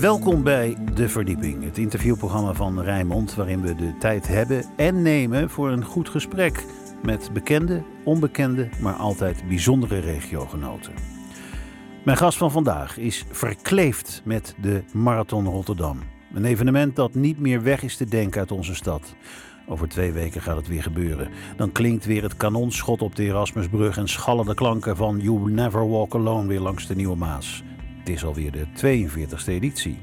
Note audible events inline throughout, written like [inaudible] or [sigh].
Welkom bij De Verdieping, het interviewprogramma van Rijnmond, waarin we de tijd hebben en nemen voor een goed gesprek met bekende, onbekende, maar altijd bijzondere regiogenoten. Mijn gast van vandaag is verkleefd met de Marathon Rotterdam. Een evenement dat niet meer weg is te denken uit onze stad. Over twee weken gaat het weer gebeuren. Dan klinkt weer het kanonschot op de Erasmusbrug en schallen de klanken van You Never Walk Alone weer langs de Nieuwe Maas. Is alweer de 42e editie.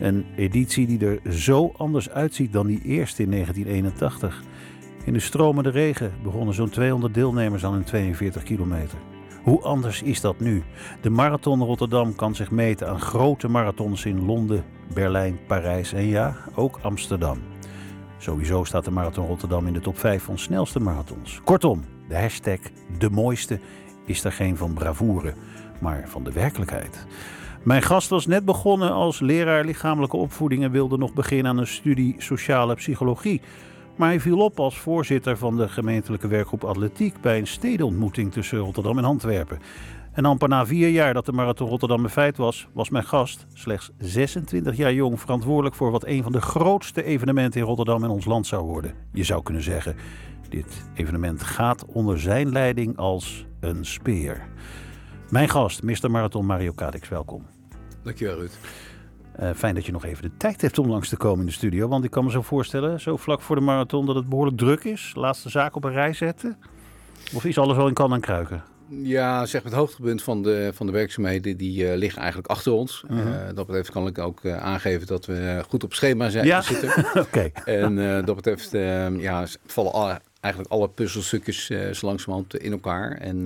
Een editie die er zo anders uitziet dan die eerste in 1981. In de stromende regen begonnen zo'n 200 deelnemers aan een 42 kilometer. Hoe anders is dat nu? De Marathon Rotterdam kan zich meten aan grote marathons in Londen, Berlijn, Parijs en ja, ook Amsterdam. Sowieso staat de Marathon Rotterdam in de top 5 van snelste marathons. Kortom, de hashtag de mooiste is er geen van bravoure, maar van de werkelijkheid. Mijn gast was net begonnen als leraar lichamelijke opvoeding en wilde nog beginnen aan een studie sociale psychologie. Maar hij viel op als voorzitter van de gemeentelijke werkgroep Atletiek bij een stedenontmoeting tussen Rotterdam en Antwerpen. En amper na vier jaar dat de Marathon Rotterdam een feit was, was mijn gast, slechts 26 jaar jong, verantwoordelijk voor wat een van de grootste evenementen in Rotterdam en ons land zou worden. Je zou kunnen zeggen, dit evenement gaat onder zijn leiding als een speer. Mijn gast, Mr. Marathon Mario Kadix, welkom. Dankjewel Ruud. Uh, fijn dat je nog even de tijd hebt om langs te komen in de studio. Want ik kan me zo voorstellen, zo vlak voor de marathon, dat het behoorlijk druk is. Laatste zaak op een rij zetten. Of is alles wel in kan en kruiken? Ja, zeg het hoogtepunt van de, van de werkzaamheden, die uh, liggen eigenlijk achter ons. -huh. uh, dat betreft kan ik ook uh, aangeven dat we goed op schema zijn, ja? zitten. [laughs] okay. En dat betreft ja, vallen alle, eigenlijk alle puzzelstukjes zo langzamerhand in elkaar. En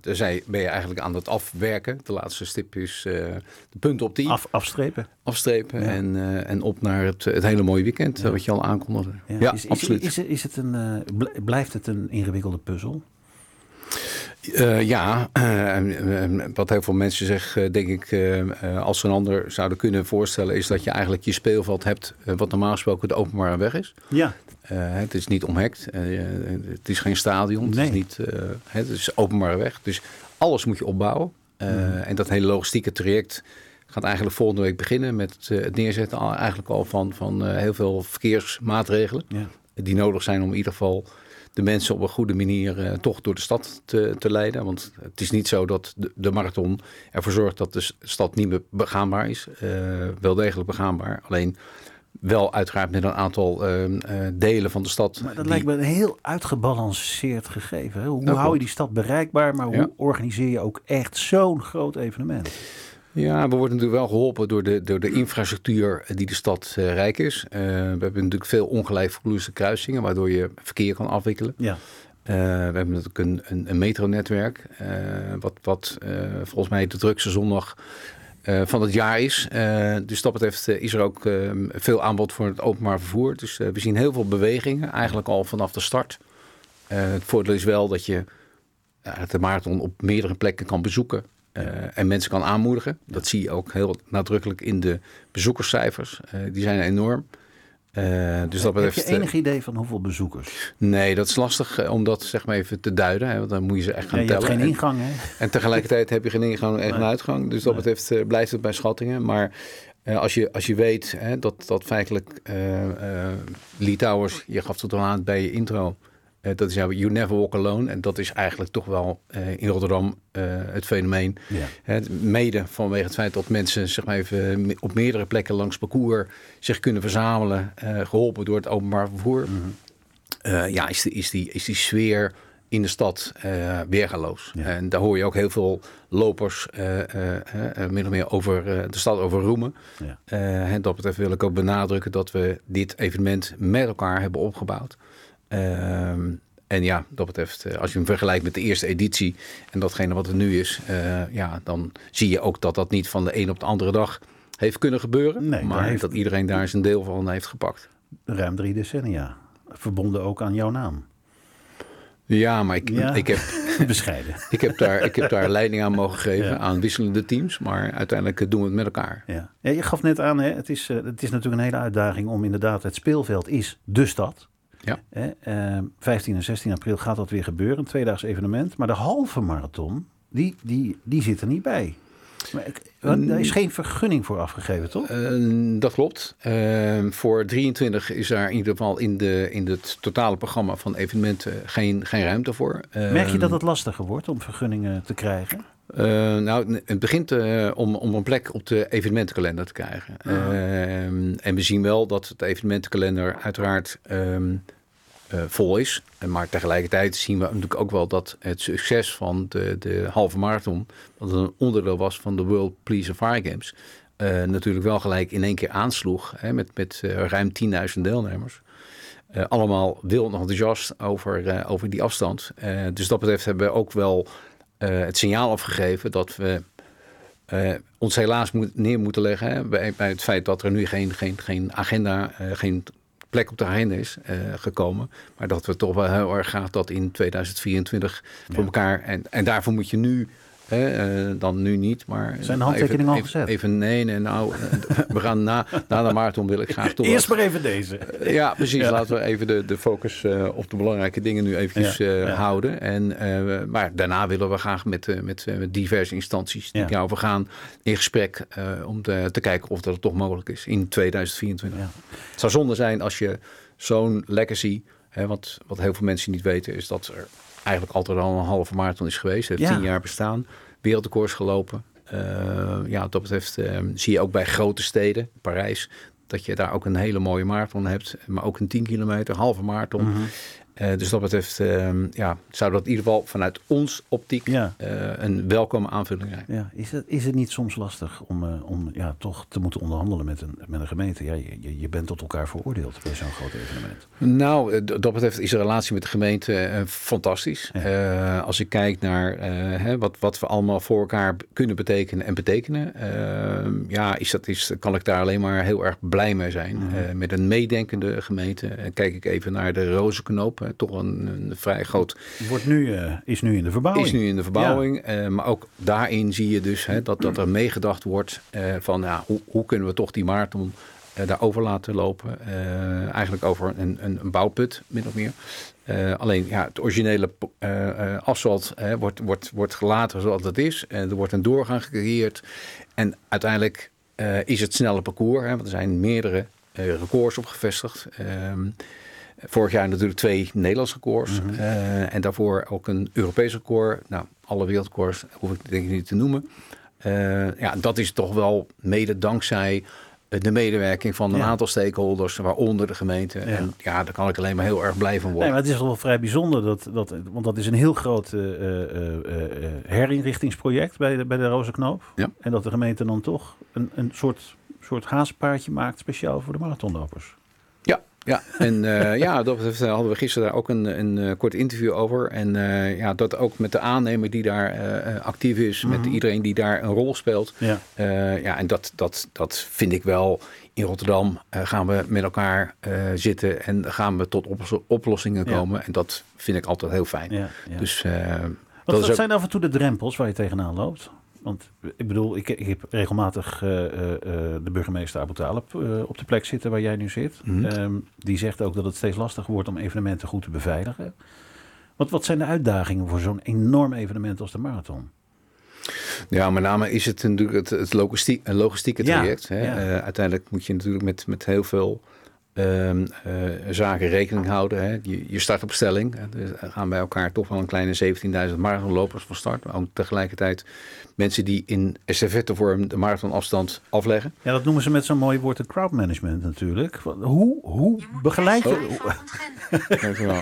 daar zij, ben je eigenlijk aan het afwerken. De laatste stip is de punten op die. Af, afstrepen. Afstrepen ja. en, en op naar het, het hele mooie weekend, wat je al aankondigde. Ja, ja is, absoluut. Is, is, is het een, blijft het een ingewikkelde puzzel? Uh, ja, uh, wat heel veel mensen uh, denk ik, als een ander zouden kunnen voorstellen, is dat je eigenlijk je speelveld hebt, wat normaal gesproken de openbare weg is. Ja. Het is niet omhekt, het is geen stadion, nee. het, is niet, het is openbare weg. Dus alles moet je opbouwen. Mm. En dat hele logistieke traject gaat eigenlijk volgende week beginnen met het neerzetten al, eigenlijk al van, van heel veel verkeersmaatregelen. Ja. Die nodig zijn om in ieder geval de mensen op een goede manier uh, toch door de stad te, te, leiden. Want het is niet zo dat de, de, marathon ervoor zorgt dat de stad niet meer begaanbaar is. Uh, wel degelijk begaanbaar. Alleen wel uiteraard met een aantal uh, delen van de stad. Maar dat die... lijkt me een heel uitgebalanceerd gegeven. Hè? Hoe, hoe hou je die stad bereikbaar, maar hoe ja. organiseer je ook echt zo'n groot evenement? Ja, we worden natuurlijk wel geholpen door de, door de infrastructuur die de stad uh, rijk is. Uh, we hebben natuurlijk veel ongelijk verloeste kruisingen, waardoor je verkeer kan afwikkelen. Ja. Uh, we hebben natuurlijk een, een, een metronetwerk, wat, wat volgens mij de drukste zondag van het jaar is. dus dat betreft is er ook veel aanbod voor het openbaar vervoer. Dus we zien heel veel bewegingen, eigenlijk al vanaf de start. het voordeel is wel dat je de marathon op meerdere plekken kan bezoeken. Uh, en mensen kan aanmoedigen. Dat zie je ook heel nadrukkelijk in de bezoekerscijfers. Uh, die zijn enorm. Uh, dus dat betreft, Heb je enig idee van hoeveel bezoekers? Nee, dat is lastig om dat zeg maar even te duiden. Hè, want dan moet je ze echt gaan ja, je tellen. Je hebt geen ingang, en, hè? [laughs] En tegelijkertijd heb je geen ingang en geen uitgang. Dus dat Nee. betreft blijft het bij schattingen. Maar als, je, als je weet hè, dat, dat feitelijk Lee Towers, je gaf het al aan bij je intro... Uh, dat is ja, You Never Walk Alone. En dat is eigenlijk toch wel uh, in Rotterdam uh, het fenomeen. Ja. Mede vanwege het feit dat mensen zeg maar even, op meerdere plekken langs parcours zich kunnen verzamelen. geholpen door het openbaar vervoer. Mhm. -hmm. ja, is, die, is, die, is die sfeer in de stad weergaloos. Ja. En daar hoor je ook heel veel lopers min of meer over de stad over roemen. Ja. en dat betreft wil ik ook benadrukken dat we dit evenement met elkaar hebben opgebouwd. Um, en ja, dat betreft, uh, als je hem vergelijkt met de eerste editie en datgene wat er nu is, uh, ja, dan zie je ook dat dat niet van de een op de andere dag heeft kunnen gebeuren. Nee, maar heeft... dat iedereen daar zijn deel van heeft gepakt. Ruim drie decennia. Verbonden ook aan jouw naam. Ja, maar ik, ja. ik heb. [laughs] Bescheiden. [laughs] ik, heb daar, ik heb daar leiding aan mogen geven ja. aan wisselende teams. Maar uiteindelijk doen we het met elkaar. Ja, ja je gaf net aan, hè, het, is, het is natuurlijk een hele uitdaging om inderdaad. Het speelveld is de stad. Ja. Eh, 15 en 16 april gaat dat weer gebeuren, een tweedaags evenement. Maar de halve marathon, die, die, die zit er niet bij. Maar, er is geen vergunning voor afgegeven, toch? Uh, dat klopt. Uh, voor 23 is daar in ieder geval in, de, in het totale programma van evenementen geen, geen ruimte voor. Merk je dat het lastiger wordt om vergunningen te krijgen? Uh, nou, het begint uh, om, om een plek op de evenementenkalender te krijgen. Uh, en we zien wel dat het evenementenkalender uiteraard um, vol is. Maar tegelijkertijd zien we natuurlijk ook wel dat het succes van de, de halve marathon, wat een onderdeel was van de World Police Fire Games, natuurlijk wel gelijk in één keer aansloeg hè, met, met ruim 10.000 deelnemers. allemaal wild enthousiast over, over die afstand. dus dat betreft hebben we ook wel het signaal afgegeven dat we ons helaas moet, neer moeten leggen hè, bij, bij, het feit dat er nu geen, geen, geen agenda, geen plek op de agenda is gekomen. Maar dat we toch wel heel erg graag dat in 2024 ja. voor elkaar. En, en daarvoor moet je nu uh, dan nu niet, maar... Zijn de handtekeningen al gezet? Even, nee, nee, nou, we gaan na, na de marathon wil ik graag toch... Eerst maar even deze. Uh, ja, precies. Ja. Laten we even de, de focus uh, op de belangrijke dingen nu eventjes ja, ja. houden. En, maar daarna willen we graag met, met, met diverse instanties die daarover gaan in gesprek om te, te, kijken of dat toch mogelijk is in 2024. Het zou zonde zijn als je zo'n legacy... Hè, wat, wat heel veel mensen niet weten is dat er eigenlijk altijd al een halve marathon is geweest. Heeft ja. tien jaar bestaan. Wereldrecords gelopen. Uh, ja, wat dat betreft uh, zie je ook bij grote steden, Parijs, dat je daar ook een hele mooie marathon hebt. Maar ook een 10 kilometer, halve marathon. Mm -hmm. Uh, dus dat betreft uh, ja, zou dat in ieder geval vanuit ons optiek ja. uh, een welkome aanvulling zijn. Ja. Is, het, is het niet soms lastig om, om ja, toch te moeten onderhandelen met een, met een gemeente? Ja, je, je bent tot elkaar veroordeeld bij zo'n groot evenement. Nou, dat betreft is de relatie met de gemeente fantastisch. Ja. als ik kijk naar hè, wat, wat we allemaal voor elkaar kunnen betekenen en betekenen, ja, is dat, is, kan ik daar alleen maar heel erg blij mee zijn. Mm -hmm. met een meedenkende gemeente. kijk ik even naar de Rozenknoop toch een, een vrij groot... Wordt nu, uh, is nu in de verbouwing. Is nu in de verbouwing. Ja. Uh, maar ook daarin zie je dus hè, dat, dat er meegedacht wordt uh, van ja, hoe, hoe kunnen we toch die marathon daarover laten lopen. eigenlijk over een, een, een, bouwput, min of meer. alleen ja, het originele asfalt wordt, wordt, wordt gelaten zoals het is. er wordt een doorgang gecreëerd. En uiteindelijk is het snelle parcours. Hè, want er zijn meerdere records op gevestigd. Vorig jaar natuurlijk twee Nederlandse records. Mm -hmm. uh, en daarvoor ook een Europees record. Nou, alle wereldrecords hoef ik denk ik niet te noemen. Uh, ja, dat is toch wel mede dankzij de medewerking van een ja. aantal stakeholders, waaronder de gemeente. Ja. En ja, daar kan ik alleen maar heel erg blij van worden. Nee, maar het is wel vrij bijzonder, dat, dat, want dat is een heel groot uh, herinrichtingsproject bij de, bij de Rozenknoop. Ja. En dat de gemeente dan toch een, een soort, soort hazenpaardje maakt speciaal voor de marathonlopers. Ja, en uh, ja, dat betreft hadden we gisteren daar ook een, een uh, kort interview over. En uh, ja, dat ook met de aannemer die daar actief is, mm -hmm. met iedereen die daar een rol speelt. Ja, ja en dat, dat, dat vind ik wel. In Rotterdam gaan we met elkaar zitten en gaan we tot op oplossingen komen. Ja. En dat vind ik altijd heel fijn. Ja, ja. Dus, wat, wat ook... zijn af en toe de drempels waar je tegenaan loopt? Want ik bedoel, ik, ik heb regelmatig uh, uh, de burgemeester Abu Talib uh, op de plek zitten waar jij nu zit. Mm -hmm. um, die zegt ook dat het steeds lastiger wordt om evenementen goed te beveiligen. Wat, wat zijn de uitdagingen voor zo'n enorm evenement als de marathon? Ja, met name is het natuurlijk het, het logistiek, logistieke traject. Ja, hè? Ja. uiteindelijk moet je natuurlijk met, met heel veel Um, uh, zaken rekening houden. Hè. Je, je startopstelling. Er gaan bij elkaar toch wel een kleine 17.000 marathonlopers van start. Maar ook tegelijkertijd mensen die in vorm de marathonafstand afleggen. Ja, dat noemen ze met zo'n mooi woord het crowd management natuurlijk. Hoe, hoe begeleid je... Oh. [laughs]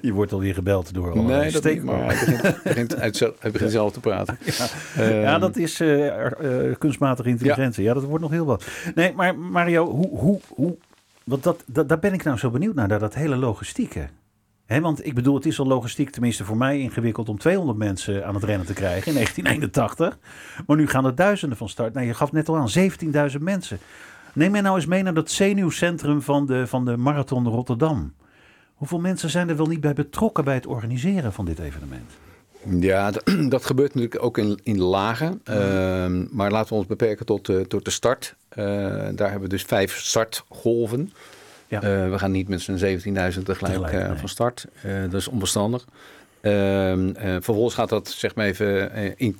je wordt alweer gebeld door al Nee, dat niet, maar hij begint, begint, uit, hij begint zelf te praten. [laughs] Ja, um, ja dat is uh, uh, kunstmatige intelligentie. Ja. ja. dat wordt nog heel wat. Nee, maar Mario, hoe, hoe, hoe want dat, dat, daar ben ik nou zo benieuwd naar, naar dat hele logistieke. Want ik bedoel, het is al logistiek, tenminste voor mij, ingewikkeld om 200 mensen aan het rennen te krijgen in [laughs] 1981. Maar nu gaan er duizenden van start. Nou, je gaf net al aan, 17.000 mensen. Neem mij nou eens mee naar dat zenuwcentrum van de, van de Marathon Rotterdam. Hoeveel mensen zijn er wel niet bij betrokken bij het organiseren van dit evenement? Ja, [clears throat] dat gebeurt natuurlijk ook in, in lagen. Uh, maar laten we ons beperken tot, uh, tot de start. Uh, daar hebben we dus vijf startgolven. Ja. we gaan niet met z'n 17.000 tegelijk, tegelijk nee. van start. dat is onverstandig. Ehm, eh, vervolgens gaat dat zeg maar even eh, in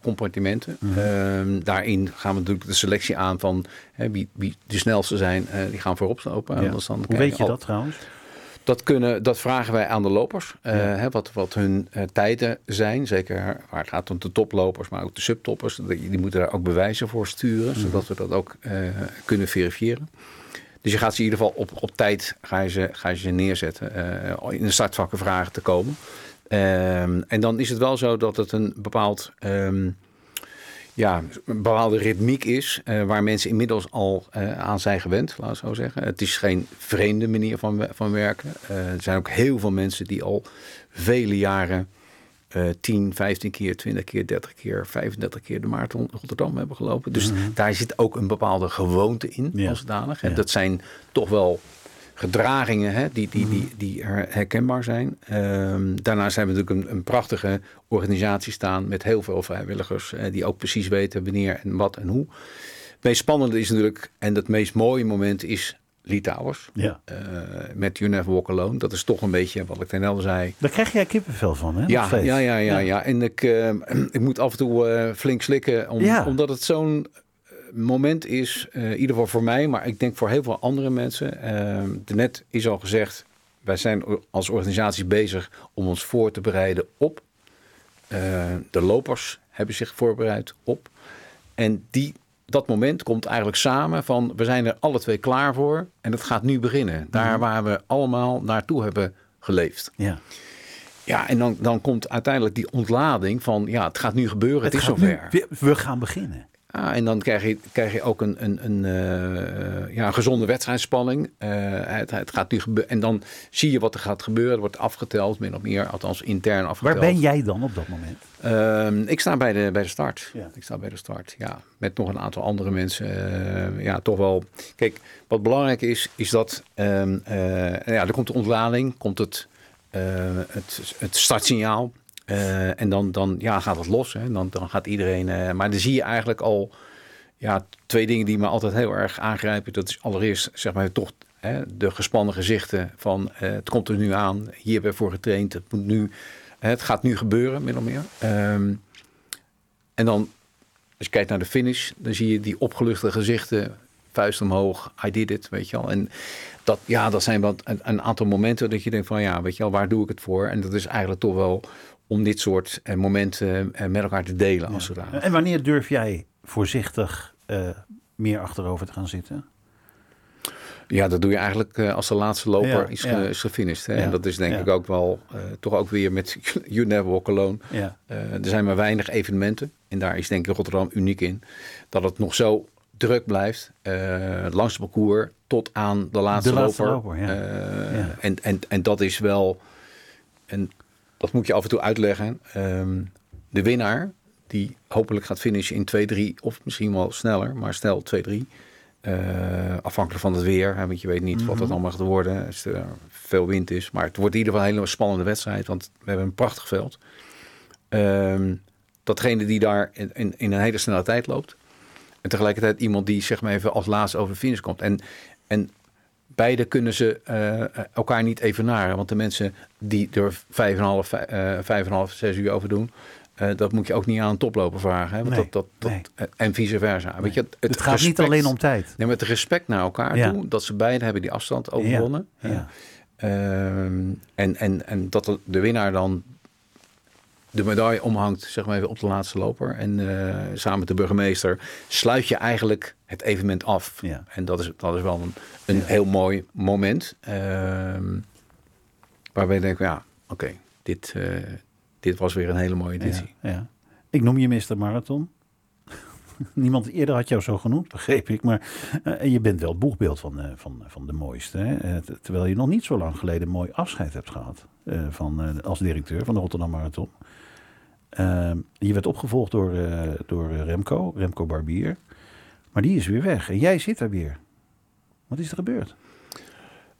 compartimenten. Mhm. Ehm, daarin gaan we natuurlijk de selectie aan van wie, wie de snelste zijn. eh, die gaan voorop lopen. Ja. Hoe weet je al- dat trouwens? Dat, kunnen, dat vragen wij aan de lopers. eh, hè, wat, wat hun eh, tijden zijn. Zeker waar het gaat om de toplopers, maar ook de subtoppers. Die, die moeten daar ook bewijzen voor sturen. Mhm. Zodat we dat ook eh, kunnen verifiëren. Dus je gaat ze in ieder geval op, op tijd ga je ze, ga je ze neerzetten. in de startvakken vragen te komen. Ehm, en dan is het wel zo dat het een bepaald... ehm, ja, een bepaalde ritmiek is, eh, waar mensen inmiddels al eh, aan zijn gewend, laat ik zo zeggen. Het is geen vreemde manier van, van werken. Eh, er zijn ook heel veel mensen die al vele jaren eh 10, 15 keer, 20 keer, 30 keer, 35 keer de marathon Rotterdam hebben gelopen. Dus daar zit ook een bepaalde gewoonte in, Ja. als. En Ja. dat zijn toch wel gedragingen hè, die, die, die, die her- herkenbaar zijn. Ehm, daarnaast hebben we natuurlijk een, een prachtige organisatie staan met heel veel vrijwilligers eh, die ook precies weten wanneer en wat en hoe. Het meest spannende is natuurlijk, en het meest mooie moment is Litouwers. Ja. eh, met You Never Walk Alone. Dat is toch een beetje wat ik ten al zei. Daar krijg jij kippenvel van, hè? Ja, ja, ja, ja, ja. En ik, eh, [clears throat] ik moet af en toe eh, flink slikken, om, Ja. omdat het zo'n moment is, eh, in ieder geval voor mij, maar ik denk voor heel veel andere mensen. Eh, net is al gezegd, wij zijn als organisatie bezig om ons voor te bereiden op. Eh, de lopers hebben zich voorbereid op. En die, dat moment komt eigenlijk samen van we zijn er alle twee klaar voor en het gaat nu beginnen. Daar waar we allemaal naartoe hebben geleefd. Ja. Ja, en dan, dan komt uiteindelijk die ontlading van ja, het gaat nu gebeuren, het, is zover. nu- we, we gaan beginnen. Ah, en dan krijg je, krijg je ook een, een, een, eh, ja, een gezonde wedstrijdspanning. Eh, het, het gaat nu gebeuren. En dan zie je wat er gaat gebeuren. Er wordt afgeteld, min of meer, althans intern afgeteld. Waar ben jij dan op dat moment? Ehm, ik sta bij de, bij de start. Ja. Ik sta bij de start, ja. Met nog een aantal andere mensen. eh, ja, toch wel. Kijk, wat belangrijk is, is dat ehm, eh, ja, er komt de ontlading, komt het, het, het startsignaal. Eh, en dan, dan ja, gaat het los. Hè. Dan, dan gaat iedereen. eh, maar dan zie je eigenlijk al ja, twee dingen die me altijd heel erg aangrijpen. Dat is allereerst, zeg maar, toch hè, de gespannen gezichten van eh, het komt er nu aan. Hier hebben we voor getraind. Het moet nu. Het gaat nu gebeuren, min of meer. Ehm, en dan, als je kijkt naar de finish, dan zie je die opgeluchte gezichten, vuist omhoog, I did it, weet je wel. En dat, ja, dat zijn wat een, een aantal momenten dat je denkt van, ja, weet je wel, waar doe ik het voor? En dat is eigenlijk toch wel om dit soort eh, momenten eh, met elkaar te delen, als zodanig. En wanneer durf jij voorzichtig eh, meer achterover te gaan zitten? Ja, dat doe je eigenlijk als de laatste loper Ja, is, ja. is gefinished. Hè? Ja, En dat is denk ik ook wel, toch ook weer met [laughs] You Never Walk Alone. Ja. Er zijn maar weinig evenementen. En daar is denk ik Rotterdam uniek in. Dat het nog zo druk blijft. langs het parcours tot aan de laatste, De laatste loper. loper. Eh, Ja. En, en, en dat is wel... En dat moet je af en toe uitleggen. Ehm, de winnaar, die hopelijk gaat finishen in 2-3 of misschien wel sneller. Maar snel 2-3. Eh, afhankelijk van het weer. Hè, want je weet niet wat het allemaal gaat worden. Als er veel wind is. Maar het wordt in ieder geval een hele spannende wedstrijd. Want we hebben een prachtig veld. Ehm, datgene die daar in, in, in een hele snelle tijd loopt. En tegelijkertijd iemand die zeg maar even als laatste over de finish komt. En, en beide kunnen ze eh, elkaar niet evenaren. Want de mensen die er vijf en een half, vijf, eh, vijf en een half, zes uur over doen. eh, dat moet je ook niet aan een toploper vragen. Hè? Want Nee, dat, dat, nee. eh, En vice versa. Weet je, het, Het, gaat niet alleen om tijd. Nee, met respect naar elkaar Ja. toe. Dat ze beiden hebben die afstand overwonnen. Ja, ja. Ehm, en, en, en dat de winnaar dan de medaille omhangt, zeg maar even op de laatste loper. En eh, samen met de burgemeester sluit je eigenlijk het evenement af. Ja. En dat is, dat is wel een, een heel mooi moment. ehm, waarbij je denkt, ja, oké, dit, eh, dit was weer een hele mooie editie. Ja. Ik noem je Mr. Marathon. [laughs] Niemand eerder had jou zo genoemd, begreep ik. Maar eh, je bent wel het boegbeeld van, van, van de mooiste. Hè? Terwijl je nog niet zo lang geleden mooi afscheid hebt gehad. eh, van, als directeur van de Rotterdam Marathon. Ehm, je werd opgevolgd door, eh, door Remco, Remco Barbier. Maar die is weer weg. En jij zit daar weer. Wat is er gebeurd?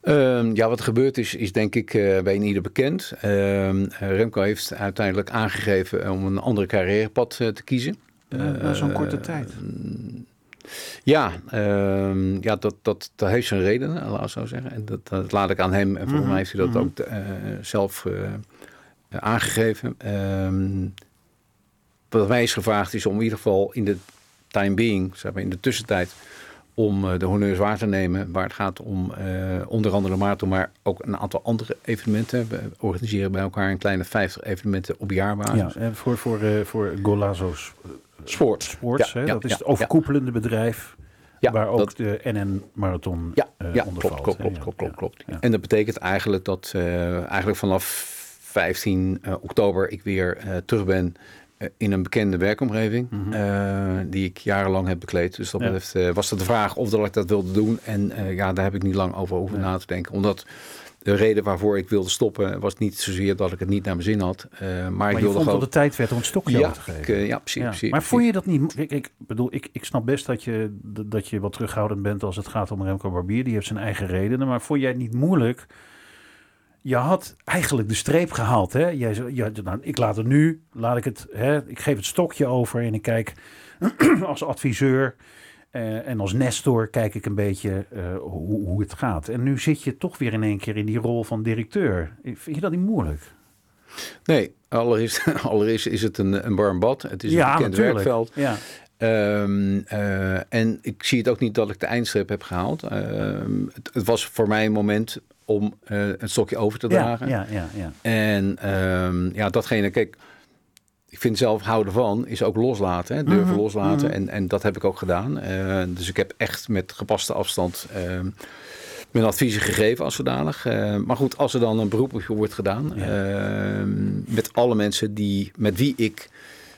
Ehm, ja, wat er gebeurd is, is denk ik eh, bij een ieder bekend. Ehm, Remco heeft uiteindelijk aangegeven om een andere carrièrepad eh, te kiezen. Na- na zo'n Eh, korte tijd. Ja, ehm, ja dat, dat, dat heeft zijn redenen, laat ik zo zeggen. En dat, dat laat ik aan hem. En volgens mij heeft hij dat ook eh, zelf eh, aangegeven. Ehm, wat mij is gevraagd is om in ieder geval in de time being, zeg maar in de tussentijd, om de honneurs waar te nemen. Waar het gaat om onder andere de marathon, maar ook een aantal andere evenementen. We organiseren bij elkaar een kleine 50 evenementen op jaarbasis. Ja, en voor, voor, voor Golazo's Sport. Sports, hè? dat is het overkoepelende bedrijf. waar ook de NN Marathon ja, uh, ja, onder klopt, valt. Klopt, klopt, klopt, klopt. En dat betekent eigenlijk dat eigenlijk vanaf 15 uh, oktober ik weer terug ben in een bekende werkomgeving. Mm -hmm. die ik jarenlang heb bekleed. Dus dat betreft was dat de vraag of dat ik dat wilde doen. En ja, daar heb ik niet lang over hoeven na te denken. Omdat de reden waarvoor ik wilde stoppen was niet zozeer dat ik het niet naar mijn zin had. Maar, maar ik wilde vond gewoon... dat de tijd werd om een stokje ja, te geven. Ik, ja, precies, ja. precies. Maar vond je dat niet... Ik, ik bedoel, ik, ik snap best dat je, dat je wat terughoudend bent als het gaat om Remco Barbier. Die heeft zijn eigen redenen. Maar vond jij het niet moeilijk... Je had eigenlijk de streep gehaald. Hè? Jij zei, ja, nou, ik laat het nu, laat ik het, hè, ik geef het stokje over en ik kijk [clears throat] als adviseur uh, en als Nestor kijk ik een beetje uh, hoe, hoe, het gaat. En nu zit je toch weer in één keer in die rol van directeur. Vind je dat niet moeilijk? Nee, allereerst, [laughs] allereerst is het een, een warm bad. Het is ja, een bekend natuurlijk. werkveld. Ja. Um, uh, en ik zie het ook niet dat ik de eindstreep heb gehaald. Het, het, was voor mij een moment om een stokje over te dragen. Ja, ja, ja. ja. En um, ja, datgene, kijk ik vind zelf houden van is ook loslaten. Hè? Durven mhm, loslaten. Mhm. En, en dat heb ik ook gedaan. Uh, dus ik heb echt met gepaste afstand uh, mijn adviezen gegeven als zodanig. Uh, maar goed, als er dan een beroep op je wordt gedaan. met alle mensen die, met wie ik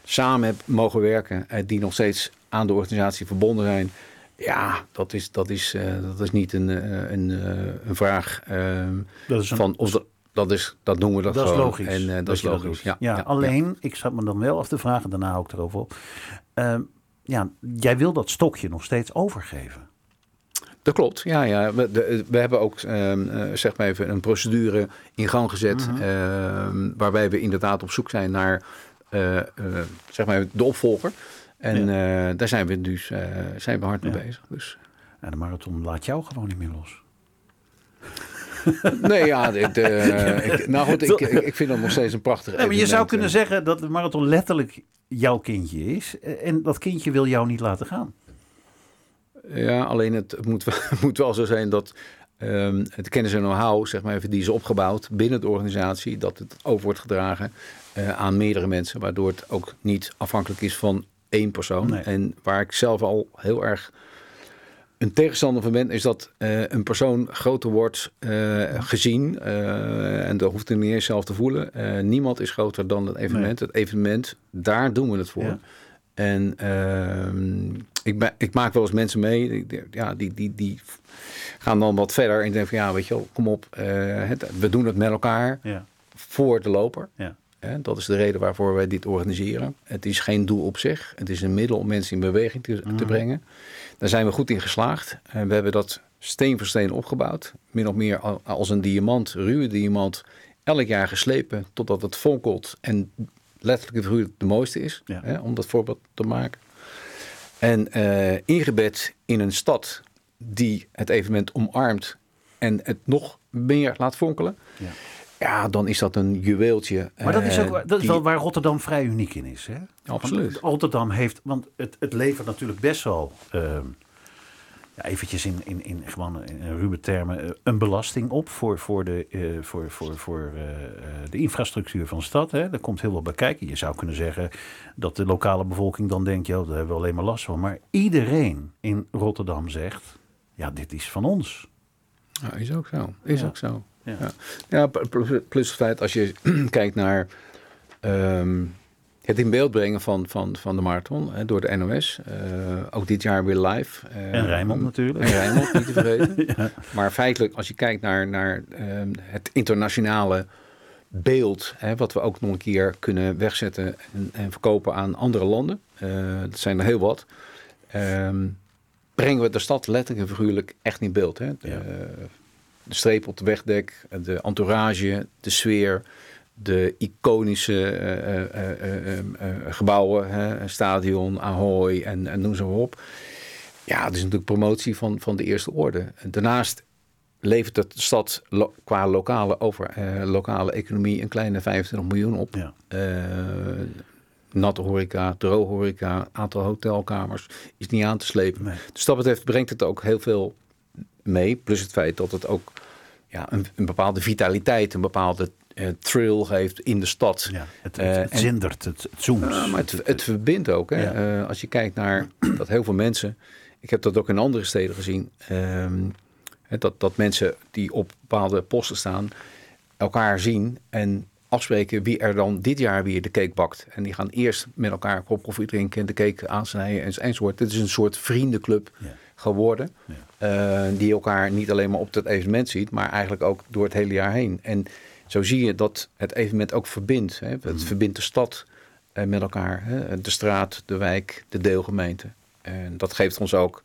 samen heb mogen werken. die nog steeds aan de organisatie verbonden zijn. Ja, dat is, dat is, dat is niet een, een, een vraag dat is een, van of, dat, is, dat noemen we dat, dat gewoon. Is logisch. En dat, is logisch. Ja, ja, alleen, ik zat me dan wel af te vragen, daarna ook erover op. Uh, ja, jij wil dat stokje nog steeds overgeven. Dat klopt, ja. ja. We, de, we hebben ook uh, zeg maar even een procedure in gang gezet. Mm -hmm. waarbij we inderdaad op zoek zijn naar uh, zeg maar de opvolger. En ja. daar zijn we dus zijn we hard mee bezig. Dus. En de marathon laat jou gewoon niet meer los. [laughs] nee, ja, de, [laughs] ik, nou goed, [laughs] ik, ik, vind dat nog steeds een prachtig nee, maar Je zou kunnen zeggen dat de marathon letterlijk jouw kindje is. En dat kindje wil jou niet laten gaan. Ja, alleen het moet, moet wel zo zijn dat um, het kennis en know-how, zeg maar even, die is opgebouwd binnen de organisatie, dat het over wordt gedragen uh, aan meerdere mensen, waardoor het ook niet afhankelijk is van één persoon. Nee. En waar ik zelf al heel erg een tegenstander van ben, is dat uh, een persoon groter wordt uh, gezien. Uh, en dat hoeft hij niet eens zelf te voelen. niemand is groter dan het evenement. Nee. Het evenement, daar doen we het voor. Ja. En ehm, ik, ben, ik, maak wel eens mensen mee, die, ja, die, die, die gaan dan wat verder en denken van ja, weet je wel, kom op, het, we doen het met elkaar ja. voor de loper. Ja. Dat is de reden waarvoor wij dit organiseren. Het is geen doel op zich. Het is een middel om mensen in beweging te, te brengen. Daar zijn we goed in geslaagd. En we hebben dat steen voor steen opgebouwd. Min of meer als een diamant, ruwe diamant. Elk jaar geslepen totdat het fonkelt. En letterlijk het ruwe de mooiste is. Hè, om dat voorbeeld te maken. En uh, ingebed in een stad die het evenement omarmt. En het nog meer laat fonkelen. Ja. Ja, dan is dat een juweeltje. Maar dat is, ook, dat is wel waar Rotterdam vrij uniek in is. Hè? Absoluut. Rotterdam heeft, want het, het levert natuurlijk best wel, uh, ja, eventjes in, in, in, gewoon in ruwe termen, uh, een belasting op voor, voor, de, uh, voor, voor, voor de infrastructuur van de stad. Hè? Daar komt heel veel bij kijken. Je zou kunnen zeggen dat de lokale bevolking dan denkt, joh, daar hebben we alleen maar last van. Maar iedereen in Rotterdam zegt, ja, dit is van ons. Ja, is ook zo. Is ja. ook zo. Ja, ja. plus, het feit als je [clears throat] kijkt naar um, het in beeld brengen van, van, van de marathon hè, door de NOS. Uh, ook dit jaar weer live. Uh, en Rijnmond natuurlijk. En Rijnmond, niet te [laughs] vergeten. ja. Maar feitelijk, als je kijkt naar, naar um, het internationale beeld, hè, wat we ook nog een keer kunnen wegzetten en, en verkopen aan andere landen. Uh, dat zijn er heel wat. Um, brengen we de stad letterlijk en figuurlijk echt in beeld. Hè? De, ja de streep op de wegdek, de entourage, de sfeer, de iconische uh, uh, uh, gebouwen, hè, stadion, Ahoy en, en noem zo op. Ja, het is natuurlijk promotie van, van de eerste orde. Daarnaast levert het de stad lo- qua lokale, over, eh, lokale economie een kleine 25 miljoen op. Ja. Eh, natte horeca, droge horeca, aantal hotelkamers is niet aan te slepen. Nee. Dus dat betreft brengt het ook heel veel mee. Plus het feit dat het ook ja, een, een bepaalde vitaliteit, een bepaalde eh, thrill geeft in de stad. Ja, het, Eh, het, het en- zindert, het, het zoomt. Maar het, het verbindt ook. Hè? Ja. Eh, als je kijkt naar dat heel veel mensen, ik heb dat ook in andere steden gezien, ehm, dat, dat mensen die op bepaalde posten staan, elkaar zien en afspreken wie er dan dit jaar weer de cake bakt. En die gaan eerst met elkaar koffie drinken en de cake aansnijden en enzovoort. Dit is een soort vriendenclub Ja. geworden. Ja. eh, die elkaar niet alleen maar op dat evenement ziet, maar eigenlijk ook door het hele jaar heen. En zo zie je dat het evenement ook verbindt. Hè? Het Mhm. verbindt de stad eh, met elkaar. Hè? De straat, de wijk, de deelgemeente. En dat geeft ons ook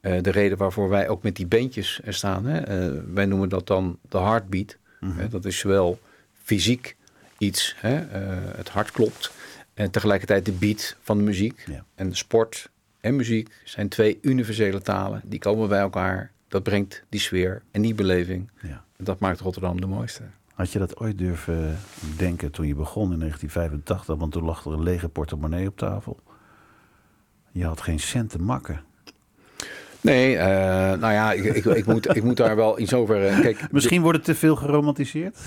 eh, de reden waarvoor wij ook met die bandjes er staan. Hè? Wij noemen dat dan de heartbeat. Mhm. Hè? Dat is zowel fysiek iets, hè? eh, het hart klopt. En tegelijkertijd de beat van de muziek. Ja. En sport en muziek zijn twee universele talen. Die komen bij elkaar. Dat brengt die sfeer en die beleving. Ja. En dat maakt Rotterdam de mooiste. Had je dat ooit durven denken toen je begon in 1985? Want toen lag er een lege portemonnee op tafel. Je had geen cent te makken. Nee, eh, nou ja, ik, ik, ik, moet, ik moet daar wel iets over. kijk, [laughs] Misschien wordt het te veel geromantiseerd?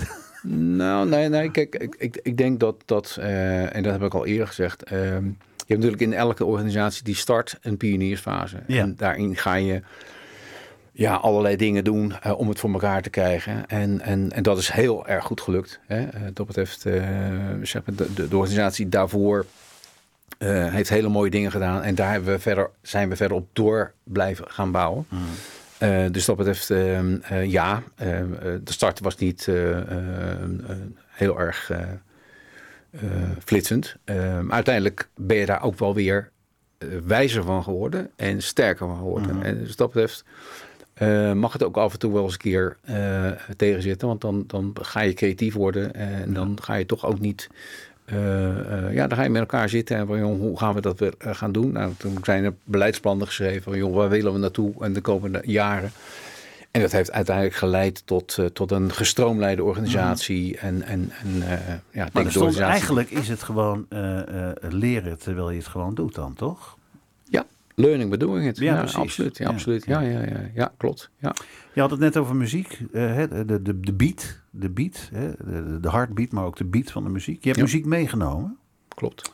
Nou, nee, nee. Kijk, ik, ik, ik denk dat dat, eh, en dat heb ik al eerder gezegd. ehm, je hebt natuurlijk in elke organisatie die start een pioniersfase. Ja. En daarin ga je ja, allerlei dingen doen eh, om het voor elkaar te krijgen. En, en, en dat is heel erg goed gelukt. Hè. Eh, dat betreft, zeg maar, de, de, de organisatie daarvoor heeft hele mooie dingen gedaan. En daar hebben we verder, zijn we verder op door blijven gaan bouwen. Eh, dus dat betreft, ehm, eh, ja, eh, eh, de start was niet heel erg flitsend. Eh, maar uiteindelijk ben je daar ook wel weer wijzer van geworden en sterker van geworden. En dus dat betreft mag het ook af en toe wel eens een keer tegenzitten. Want dan, dan ga je creatief worden en dan ga je toch ook niet... eh, eh, ja, dan ga je met elkaar zitten en van, joh, hoe gaan we dat weer eh, gaan doen? Nou, toen zijn er beleidsplannen geschreven van, joh, waar willen we naartoe en de komende jaren? En dat heeft uiteindelijk geleid tot, tot een gestroomlijnde organisatie. En, en, en ja, Maar stond, eigenlijk is het gewoon leren terwijl je het gewoon doet dan, toch? Ja, learning by doing it. Ja, absoluut. Ja, Ja. absoluut. Ja, ja, ja, ja, klopt. Ja. Je had het net over muziek, hè, de, de, de beat, de beat, hè, de, de heartbeat, maar ook de beat van de muziek. Je hebt Ja. muziek meegenomen. Klopt.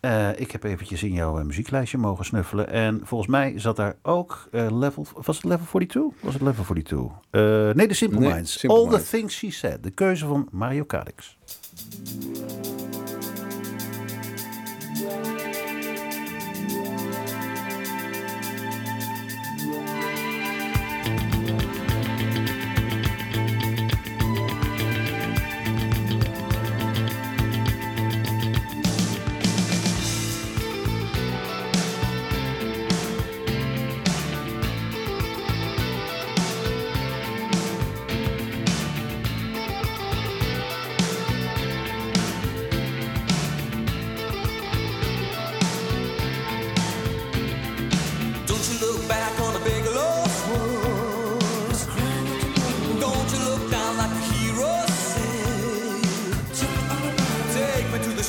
Eh, ik heb eventjes in jouw eh, muzieklijstje mogen snuffelen. En volgens mij zat daar ook eh, level... Was het level 42? Was het level 42? Eh, nee, de Simple Nee, Minds. Simple All the. Things She Said. De keuze van Mario Cadix.